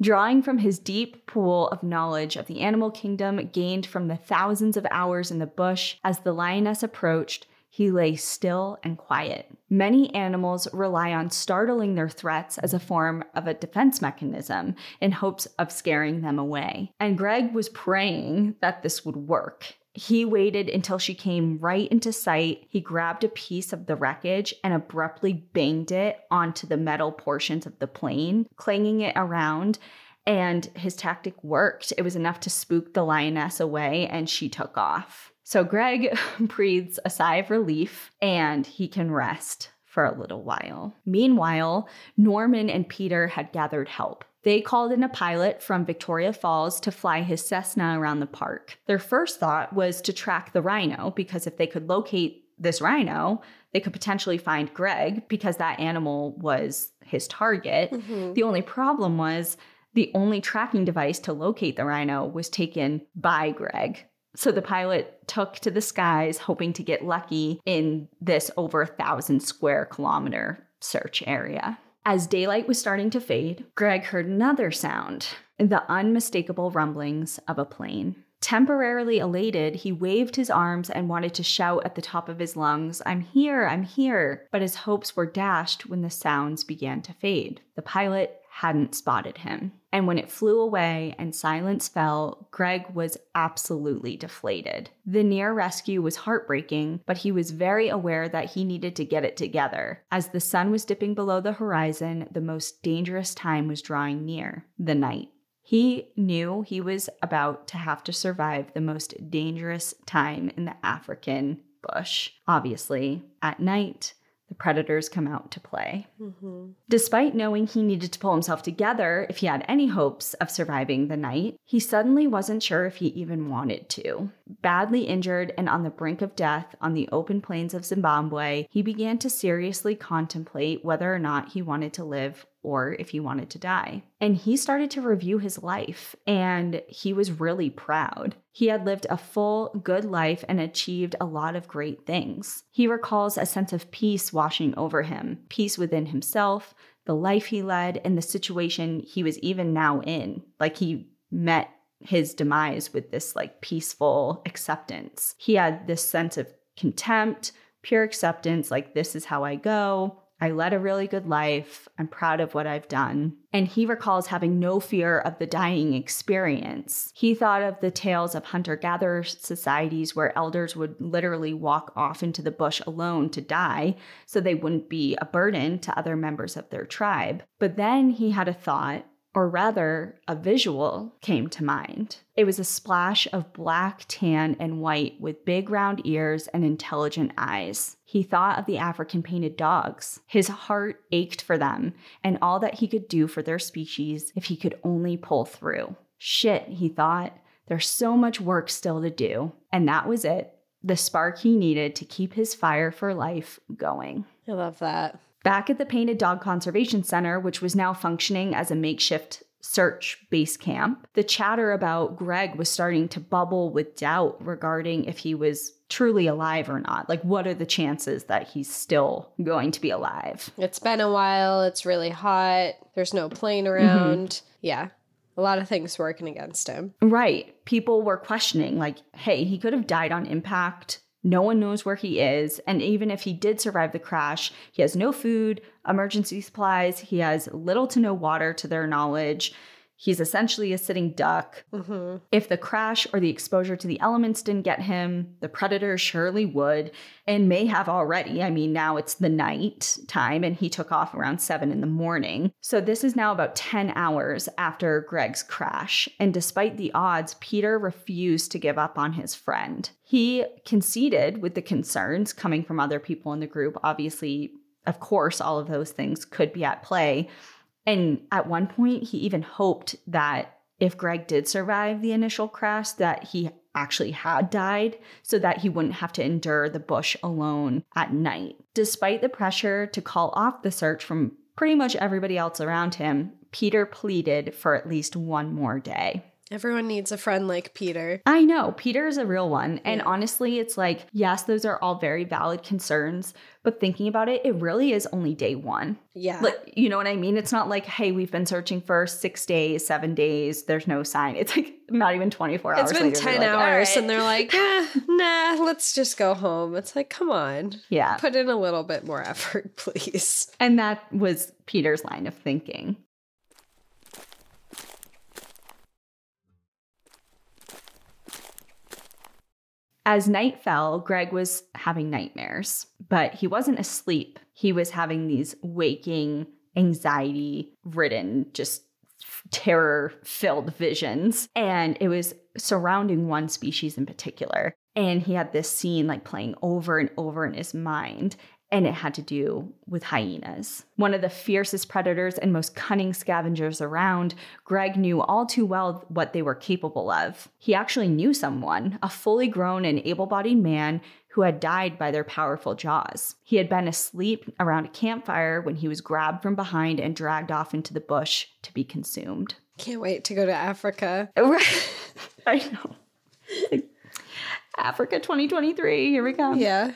Drawing from his deep pool of knowledge of the animal kingdom gained from the thousands of hours in the bush, as the lioness approached, he lay still and quiet. Many animals rely on startling their threats as a form of a defense mechanism in hopes of scaring them away. And Greg was praying that this would work. He waited until she came right into sight. He grabbed a piece of the wreckage and abruptly banged it onto the metal portions of the plane, clanging it around. And his tactic worked. It was enough to spook the lioness away, and she took off. So Greg (laughs) breathes a sigh of relief and he can rest for a little while. Meanwhile, Norman and Peter had gathered help. They called in a pilot from Victoria Falls to fly his Cessna around the park. Their first thought was to track the rhino because if they could locate this rhino, they could potentially find Greg because that animal was his target. Mm-hmm. The only problem was the only tracking device to locate the rhino was taken by Greg. So the pilot took to the skies, hoping to get lucky in this over a thousand square kilometer search area. As daylight was starting to fade, Greg heard another sound the unmistakable rumblings of a plane. Temporarily elated, he waved his arms and wanted to shout at the top of his lungs, I'm here, I'm here. But his hopes were dashed when the sounds began to fade. The pilot hadn't spotted him. And when it flew away and silence fell, Greg was absolutely deflated. The near rescue was heartbreaking, but he was very aware that he needed to get it together. As the sun was dipping below the horizon, the most dangerous time was drawing near the night. He knew he was about to have to survive the most dangerous time in the African bush. Obviously, at night, the predators come out to play. Mm-hmm. Despite knowing he needed to pull himself together if he had any hopes of surviving the night, he suddenly wasn't sure if he even wanted to. Badly injured and on the brink of death on the open plains of Zimbabwe, he began to seriously contemplate whether or not he wanted to live or if he wanted to die. And he started to review his life, and he was really proud. He had lived a full, good life and achieved a lot of great things. He recalls a sense of peace washing over him peace within himself, the life he led, and the situation he was even now in. Like he met his demise with this like peaceful acceptance. He had this sense of contempt, pure acceptance, like this is how I go. I led a really good life. I'm proud of what I've done. And he recalls having no fear of the dying experience. He thought of the tales of hunter gatherer societies where elders would literally walk off into the bush alone to die so they wouldn't be a burden to other members of their tribe. But then he had a thought or rather, a visual came to mind. It was a splash of black, tan, and white with big round ears and intelligent eyes. He thought of the African painted dogs. His heart ached for them and all that he could do for their species if he could only pull through. Shit, he thought, there's so much work still to do. And that was it the spark he needed to keep his fire for life going. I love that. Back at the Painted Dog Conservation Center, which was now functioning as a makeshift search base camp, the chatter about Greg was starting to bubble with doubt regarding if he was truly alive or not. Like, what are the chances that he's still going to be alive? It's been a while. It's really hot. There's no plane mm-hmm. around. Mm-hmm. Yeah. A lot of things working against him. Right. People were questioning, like, hey, he could have died on impact. No one knows where he is. And even if he did survive the crash, he has no food, emergency supplies, he has little to no water to their knowledge. He's essentially a sitting duck. Mm-hmm. If the crash or the exposure to the elements didn't get him, the predator surely would and may have already. I mean, now it's the night time and he took off around seven in the morning. So this is now about 10 hours after Greg's crash. And despite the odds, Peter refused to give up on his friend. He conceded with the concerns coming from other people in the group. Obviously, of course, all of those things could be at play. And at one point, he even hoped that if Greg did survive the initial crash, that he actually had died so that he wouldn't have to endure the bush alone at night. Despite the pressure to call off the search from pretty much everybody else around him, Peter pleaded for at least one more day. Everyone needs a friend like Peter. I know. Peter is a real one. And yeah. honestly, it's like, yes, those are all very valid concerns, but thinking about it, it really is only day one. Yeah. Like, you know what I mean? It's not like, hey, we've been searching for six days, seven days, there's no sign. It's like not even 24 hours. It's been 10 like, hours right. and they're like, (laughs) eh, nah, let's just go home. It's like, come on. Yeah. Put in a little bit more (laughs) effort, please. And that was Peter's line of thinking. As night fell, Greg was having nightmares, but he wasn't asleep. He was having these waking, anxiety ridden, just terror filled visions. And it was surrounding one species in particular. And he had this scene like playing over and over in his mind and it had to do with hyenas. One of the fiercest predators and most cunning scavengers around, Greg knew all too well what they were capable of. He actually knew someone, a fully grown and able bodied man who had died by their powerful jaws. He had been asleep around a campfire when he was grabbed from behind and dragged off into the bush to be consumed. Can't wait to go to Africa. (laughs) I know. Africa 2023, here we come. Yeah.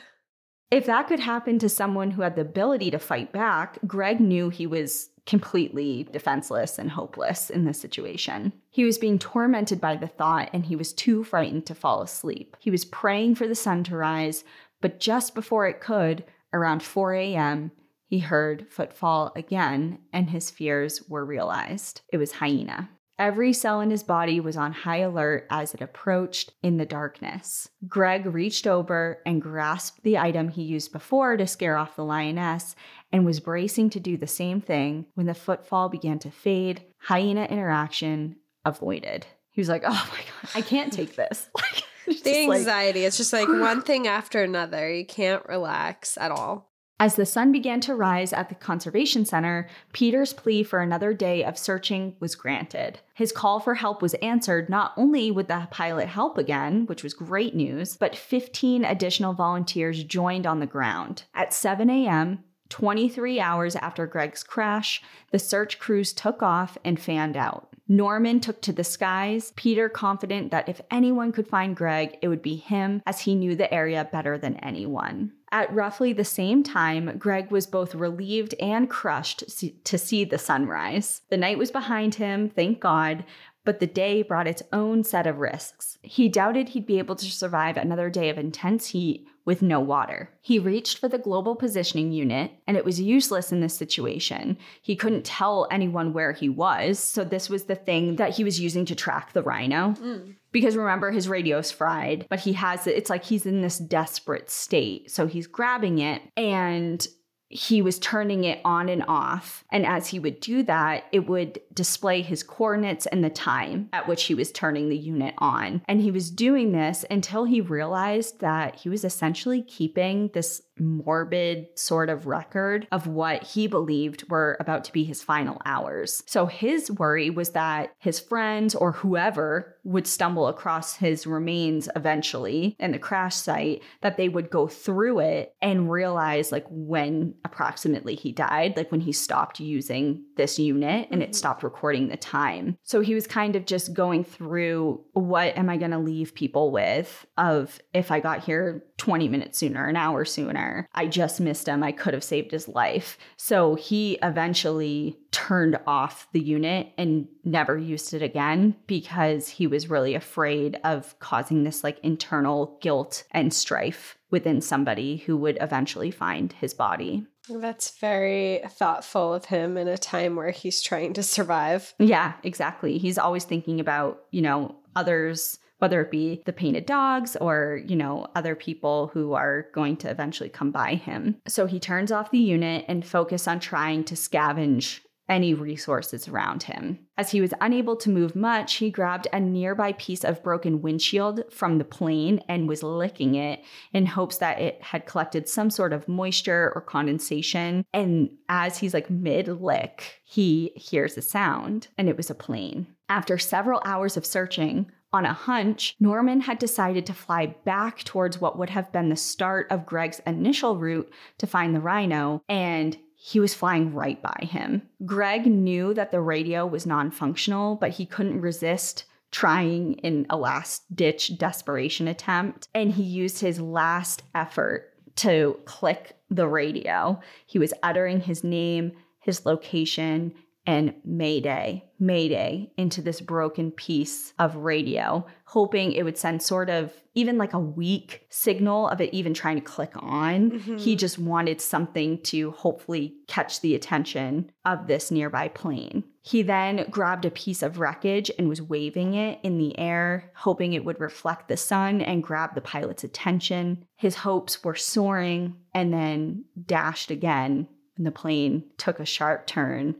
If that could happen to someone who had the ability to fight back, Greg knew he was completely defenseless and hopeless in this situation. He was being tormented by the thought and he was too frightened to fall asleep. He was praying for the sun to rise, but just before it could, around 4 a.m., he heard footfall again and his fears were realized. It was Hyena. Every cell in his body was on high alert as it approached in the darkness. Greg reached over and grasped the item he used before to scare off the lioness and was bracing to do the same thing when the footfall began to fade, hyena interaction avoided. He was like, oh my God, I can't take this. (laughs) the anxiety, like, it's just like one thing after another. You can't relax at all. As the sun began to rise at the conservation center, Peter's plea for another day of searching was granted. His call for help was answered not only would the pilot help again, which was great news, but 15 additional volunteers joined on the ground. At 7 a.m., 23 hours after Greg's crash, the search crews took off and fanned out. Norman took to the skies, Peter confident that if anyone could find Greg, it would be him, as he knew the area better than anyone. At roughly the same time, Greg was both relieved and crushed to see the sunrise. The night was behind him, thank God, but the day brought its own set of risks. He doubted he'd be able to survive another day of intense heat with no water. He reached for the global positioning unit, and it was useless in this situation. He couldn't tell anyone where he was, so this was the thing that he was using to track the rhino. Mm. Because remember, his radio's fried, but he has it, it's like he's in this desperate state. So he's grabbing it, and he was turning it on and off. And as he would do that, it would display his coordinates and the time at which he was turning the unit on. And he was doing this until he realized that he was essentially keeping this morbid sort of record of what he believed were about to be his final hours. So his worry was that his friends or whoever would stumble across his remains eventually in the crash site, that they would go through it and realize like when approximately he died, like when he stopped using this unit and it mm-hmm. stopped recording the time. So he was kind of just going through what am I going to leave people with of if I got here 20 minutes sooner, an hour sooner. I just missed him. I could have saved his life. So he eventually turned off the unit and never used it again because he was really afraid of causing this like internal guilt and strife within somebody who would eventually find his body. That's very thoughtful of him in a time where he's trying to survive. Yeah, exactly. He's always thinking about, you know, others whether it be the painted dogs or, you know, other people who are going to eventually come by him. So he turns off the unit and focus on trying to scavenge any resources around him. As he was unable to move much, he grabbed a nearby piece of broken windshield from the plane and was licking it in hopes that it had collected some sort of moisture or condensation. And as he's like mid lick, he hears a sound, and it was a plane. After several hours of searching, on a hunch, Norman had decided to fly back towards what would have been the start of Greg's initial route to find the rhino, and he was flying right by him. Greg knew that the radio was non functional, but he couldn't resist trying in a last ditch desperation attempt. And he used his last effort to click the radio. He was uttering his name, his location, and Mayday, Mayday into this broken piece of radio, hoping it would send sort of even like a weak signal of it even trying to click on. Mm-hmm. He just wanted something to hopefully catch the attention of this nearby plane. He then grabbed a piece of wreckage and was waving it in the air, hoping it would reflect the sun and grab the pilot's attention. His hopes were soaring and then dashed again when the plane took a sharp turn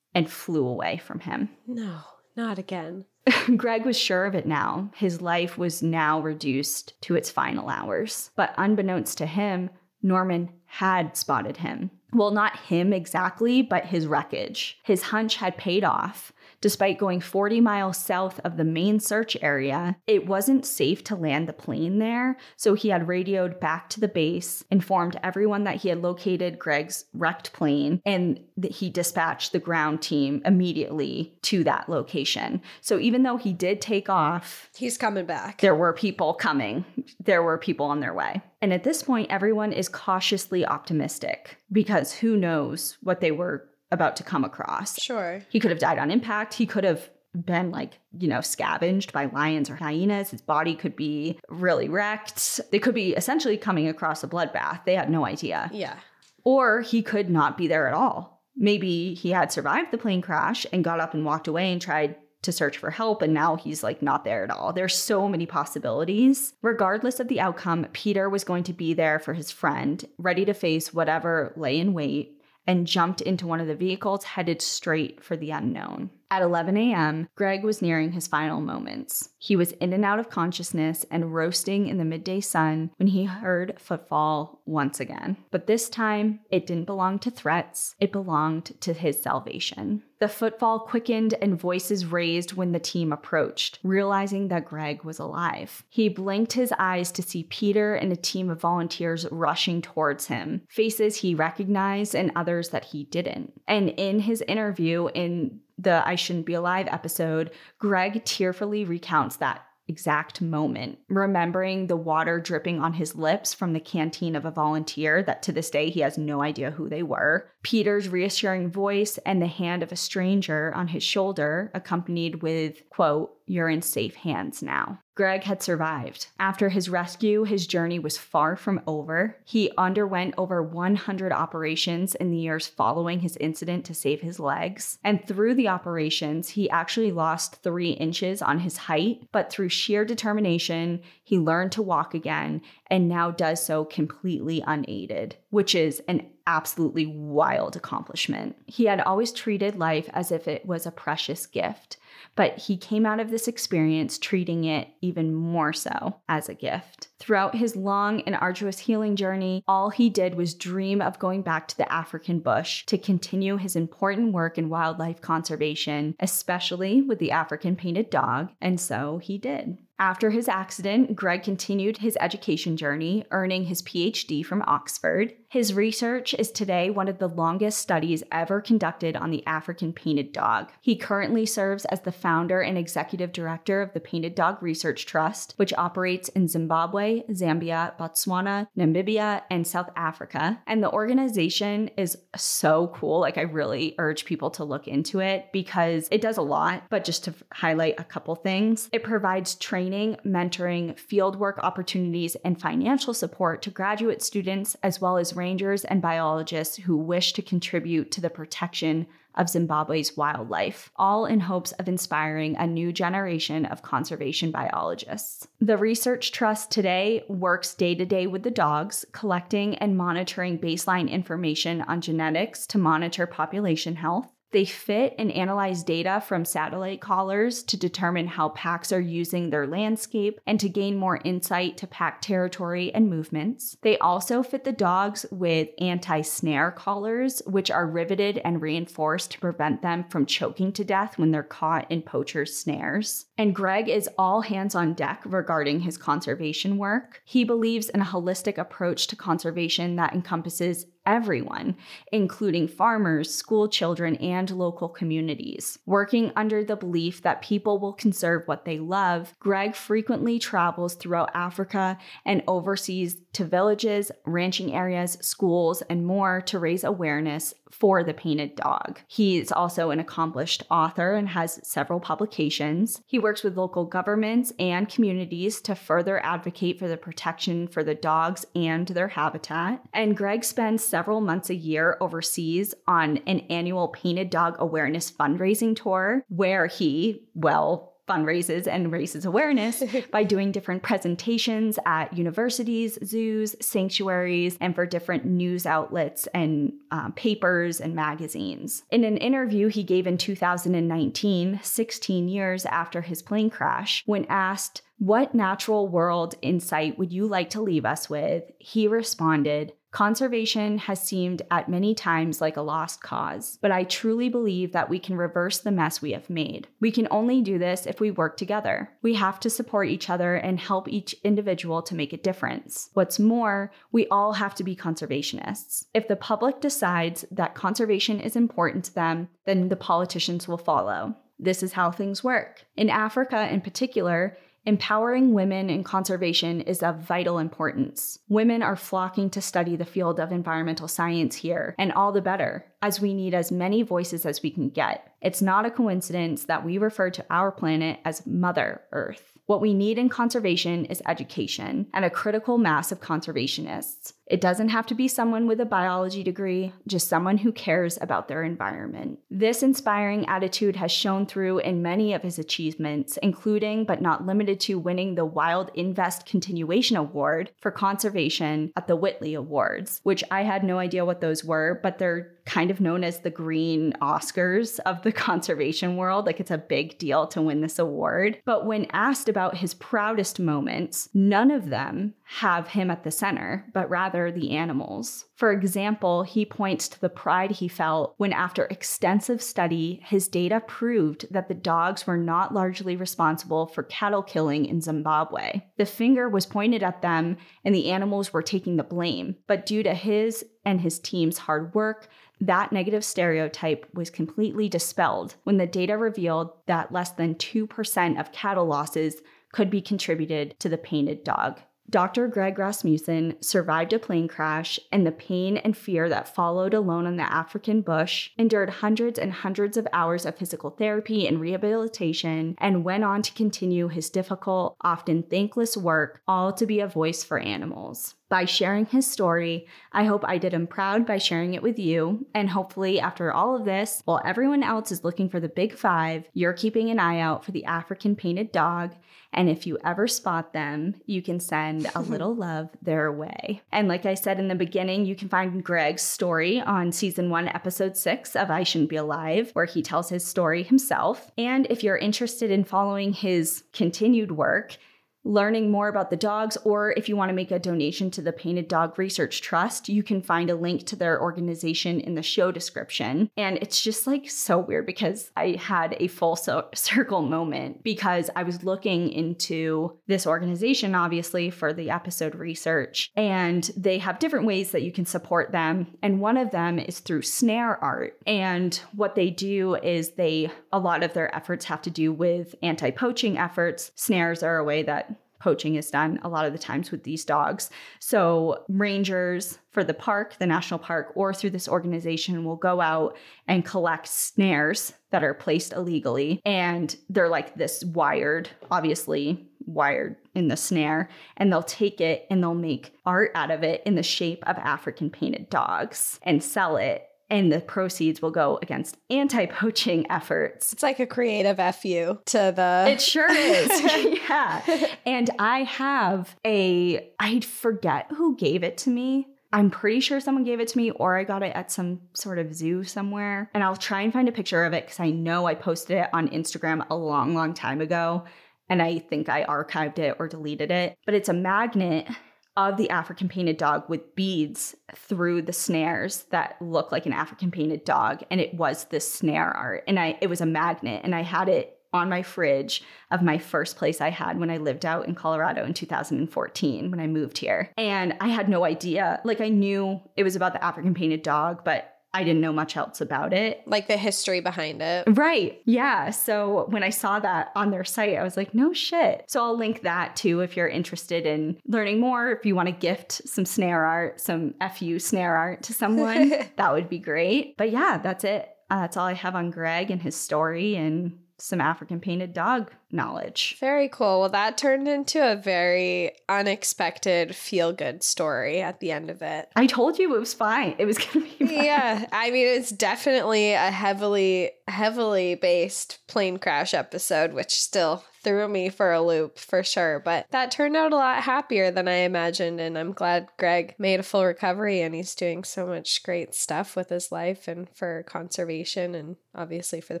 and flew away from him. No, not again. (laughs) Greg was sure of it now. His life was now reduced to its final hours. But unbeknownst to him, Norman had spotted him. Well, not him exactly, but his wreckage. His hunch had paid off. Despite going 40 miles south of the main search area, it wasn't safe to land the plane there, so he had radioed back to the base, informed everyone that he had located Greg's wrecked plane, and that he dispatched the ground team immediately to that location. So even though he did take off, he's coming back. There were people coming, there were people on their way. And at this point, everyone is cautiously optimistic because who knows what they were about to come across. Sure. He could have died on impact. He could have been like, you know, scavenged by lions or hyenas. His body could be really wrecked. They could be essentially coming across a bloodbath. They had no idea. Yeah. Or he could not be there at all. Maybe he had survived the plane crash and got up and walked away and tried to search for help and now he's like not there at all. There's so many possibilities. Regardless of the outcome, Peter was going to be there for his friend, ready to face whatever lay in wait and jumped into one of the vehicles headed straight for the unknown. At 11 a.m., Greg was nearing his final moments. He was in and out of consciousness and roasting in the midday sun when he heard footfall once again. But this time, it didn't belong to threats, it belonged to his salvation. The footfall quickened and voices raised when the team approached, realizing that Greg was alive. He blinked his eyes to see Peter and a team of volunteers rushing towards him, faces he recognized and others that he didn't. And in his interview in the I Shouldn't Be Alive episode, Greg tearfully recounts that exact moment, remembering the water dripping on his lips from the canteen of a volunteer that to this day he has no idea who they were, Peter's reassuring voice, and the hand of a stranger on his shoulder, accompanied with, quote, you're in safe hands now. Greg had survived. After his rescue, his journey was far from over. He underwent over 100 operations in the years following his incident to save his legs. And through the operations, he actually lost three inches on his height, but through sheer determination, he learned to walk again and now does so completely unaided, which is an absolutely wild accomplishment. He had always treated life as if it was a precious gift but he came out of this experience treating it even more so as a gift. Throughout his long and arduous healing journey, all he did was dream of going back to the African bush to continue his important work in wildlife conservation, especially with the African painted dog, and so he did. After his accident, Greg continued his education journey, earning his PhD from Oxford. His research is today one of the longest studies ever conducted on the African painted dog. He currently serves as the founder and executive director of the Painted Dog Research Trust, which operates in Zimbabwe, Zambia, Botswana, Namibia, and South Africa. And the organization is so cool. Like, I really urge people to look into it because it does a lot. But just to highlight a couple things, it provides training, mentoring, fieldwork opportunities, and financial support to graduate students as well as rangers and biologists who wish to contribute to the protection of Zimbabwe's wildlife, all in hopes of inspiring a new generation of conservation biologists. The Research Trust today works day to day with the dogs, collecting and monitoring baseline information on genetics to monitor population health, they fit and analyze data from satellite collars to determine how packs are using their landscape and to gain more insight to pack territory and movements. They also fit the dogs with anti snare collars, which are riveted and reinforced to prevent them from choking to death when they're caught in poachers' snares. And Greg is all hands on deck regarding his conservation work. He believes in a holistic approach to conservation that encompasses everyone, including farmers, school children, and local communities. Working under the belief that people will conserve what they love, Greg frequently travels throughout Africa and overseas to villages, ranching areas, schools, and more to raise awareness for the painted dog. He is also an accomplished author and has several publications. He works with local governments and communities to further advocate for the protection for the dogs and their habitat. And Greg spends several months a year overseas on an annual painted dog awareness fundraising tour where he, well, fundraises and raises awareness (laughs) by doing different presentations at universities, zoos, sanctuaries, and for different news outlets and uh, papers and magazines. In an interview he gave in 2019, 16 years after his plane crash, when asked, What natural world insight would you like to leave us with? he responded, Conservation has seemed at many times like a lost cause, but I truly believe that we can reverse the mess we have made. We can only do this if we work together. We have to support each other and help each individual to make a difference. What's more, we all have to be conservationists. If the public decides that conservation is important to them, then the politicians will follow. This is how things work. In Africa, in particular, Empowering women in conservation is of vital importance. Women are flocking to study the field of environmental science here, and all the better, as we need as many voices as we can get. It's not a coincidence that we refer to our planet as Mother Earth. What we need in conservation is education and a critical mass of conservationists. It doesn't have to be someone with a biology degree, just someone who cares about their environment. This inspiring attitude has shown through in many of his achievements, including but not limited to winning the Wild Invest Continuation Award for Conservation at the Whitley Awards, which I had no idea what those were, but they're kind of known as the green Oscars of the (laughs) conservation world. Like it's a big deal to win this award. But when asked about his proudest moments, none of them have him at the center, but rather the animals. For example, he points to the pride he felt when, after extensive study, his data proved that the dogs were not largely responsible for cattle killing in Zimbabwe. The finger was pointed at them, and the animals were taking the blame. But due to his and his team's hard work, that negative stereotype was completely dispelled when the data revealed that less than 2% of cattle losses could be contributed to the painted dog. Dr. Greg Rasmussen survived a plane crash, and the pain and fear that followed alone in the African bush, endured hundreds and hundreds of hours of physical therapy and rehabilitation, and went on to continue his difficult, often thankless work, all to be a voice for animals. By sharing his story, I hope I did him proud by sharing it with you. And hopefully, after all of this, while everyone else is looking for the big five, you're keeping an eye out for the African painted dog and if you ever spot them, you can send a (laughs) little love their way. And like I said in the beginning, you can find Greg's story on season one, episode six of I Shouldn't Be Alive, where he tells his story himself. And if you're interested in following his continued work, learning more about the dogs, or if you want to make a donation to the Painted Dog Research Trust, you can find a link to their organization in the show description. And it's just like so weird because I had a full so- (laughs) circle moment because I was looking into this organization, obviously, for the episode research, and they have different ways that you can support them. And one of them is through snare art. And what they do is they, a lot of their efforts have to do with anti poaching efforts. Snares are a way that poaching is done a lot of the times with these dogs. So, rangers for the park, the national park, or through this organization will go out and collect snares that are placed illegally. And they're like this wired, obviously wired in the snare, and they'll take it and they'll make art out of it in the shape of African painted dogs and sell it and the proceeds will go against anti-poaching (laughs) efforts. It's like a creative fu to the It sure is. (laughs) yeah. And I have a I forget who gave it to me. I'm pretty sure someone gave it to me or I got it at some sort of zoo somewhere. And I'll try and find a picture of it cuz I know I posted it on Instagram a long long time ago and I think I archived it or deleted it. But it's a magnet of the African painted dog with beads through the snares that look like an African painted dog. And it was this snare art. And I it was a magnet and I had it on my fridge of my first place I had when I lived out in Colorado in 2014 when I moved here. And I had no idea. Like I knew it was about the African painted dog, but I didn't know much else about it. Like the history behind it. Right. Yeah. So when I saw that on their site, I was like, no shit. So I'll link that too if you're interested in learning more. If you want to gift some snare art, some FU snare art to someone, (laughs) that would be great. But yeah, that's it. Uh, that's all I have on Greg and his story and some African painted dog knowledge. Very cool. Well, that turned into a very unexpected feel good story at the end of it. I told you it was fine. It was going to be fine. Yeah. I mean, it's definitely a heavily, heavily based plane crash episode, which still threw me for a loop for sure. But that turned out a lot happier than I imagined. And I'm glad Greg made a full recovery and he's doing so much great stuff with his life and for conservation and obviously for the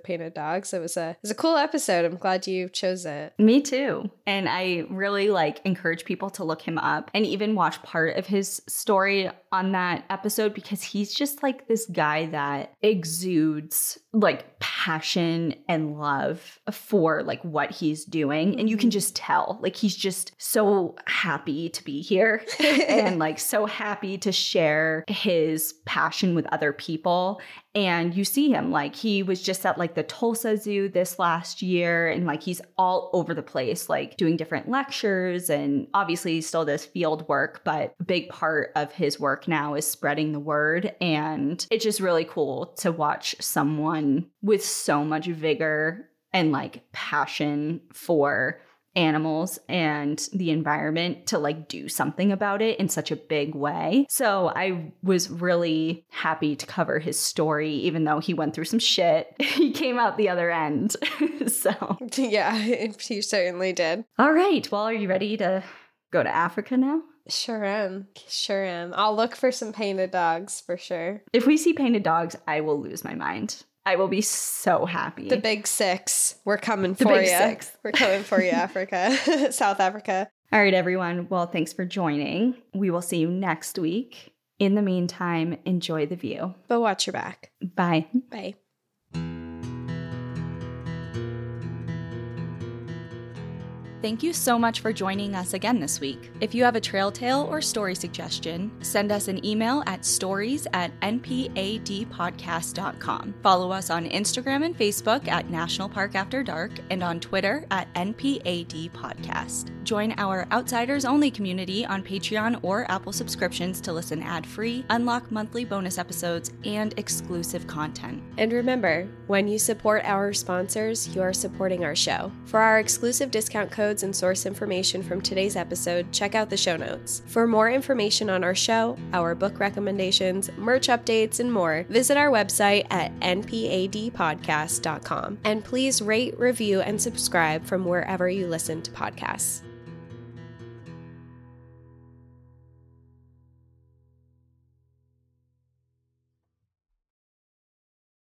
painted dogs. It was a it was a cool episode. I'm glad you chose it. Me too. And I really like encourage people to look him up and even watch part of his story on that episode because he's just like this guy that exudes like passion and love for like what he's doing and you can mm-hmm. just tell like he's just so happy to be here (laughs) and like so happy to share his passion with other people and you see him like he was just at like the Tulsa Zoo this last year and like he's all over the place like doing different lectures and obviously he still does field work but a big part of his work now is spreading the word and it's just really cool to watch someone with so much vigor and like passion for animals and the environment to like do something about it in such a big way. So I was really happy to cover his story, even though he went through some shit. (laughs) he came out the other end. (laughs) so, (laughs) yeah, he certainly did. All right. Well, are you ready to go to Africa now? Sure am. Sure am. I'll look for some painted dogs for sure. If we see painted dogs, I will lose my mind. I will be so happy. The big six. We're coming for you. Six. We're coming for you, Africa, (laughs) South Africa. All right, everyone. Well, thanks for joining. We will see you next week. In the meantime, enjoy the view. But watch your back. Bye. Bye. Thank you so much for joining us again this week. If you have a trail tale or story suggestion, send us an email at stories at npadpodcast.com. Follow us on Instagram and Facebook at National Park After Dark and on Twitter at NPAD Podcast. Join our Outsiders Only community on Patreon or Apple subscriptions to listen ad free, unlock monthly bonus episodes, and exclusive content. And remember, when you support our sponsors, you are supporting our show. For our exclusive discount code, and source information from today's episode, check out the show notes. For more information on our show, our book recommendations, merch updates, and more, visit our website at npadpodcast.com. And please rate, review, and subscribe from wherever you listen to podcasts.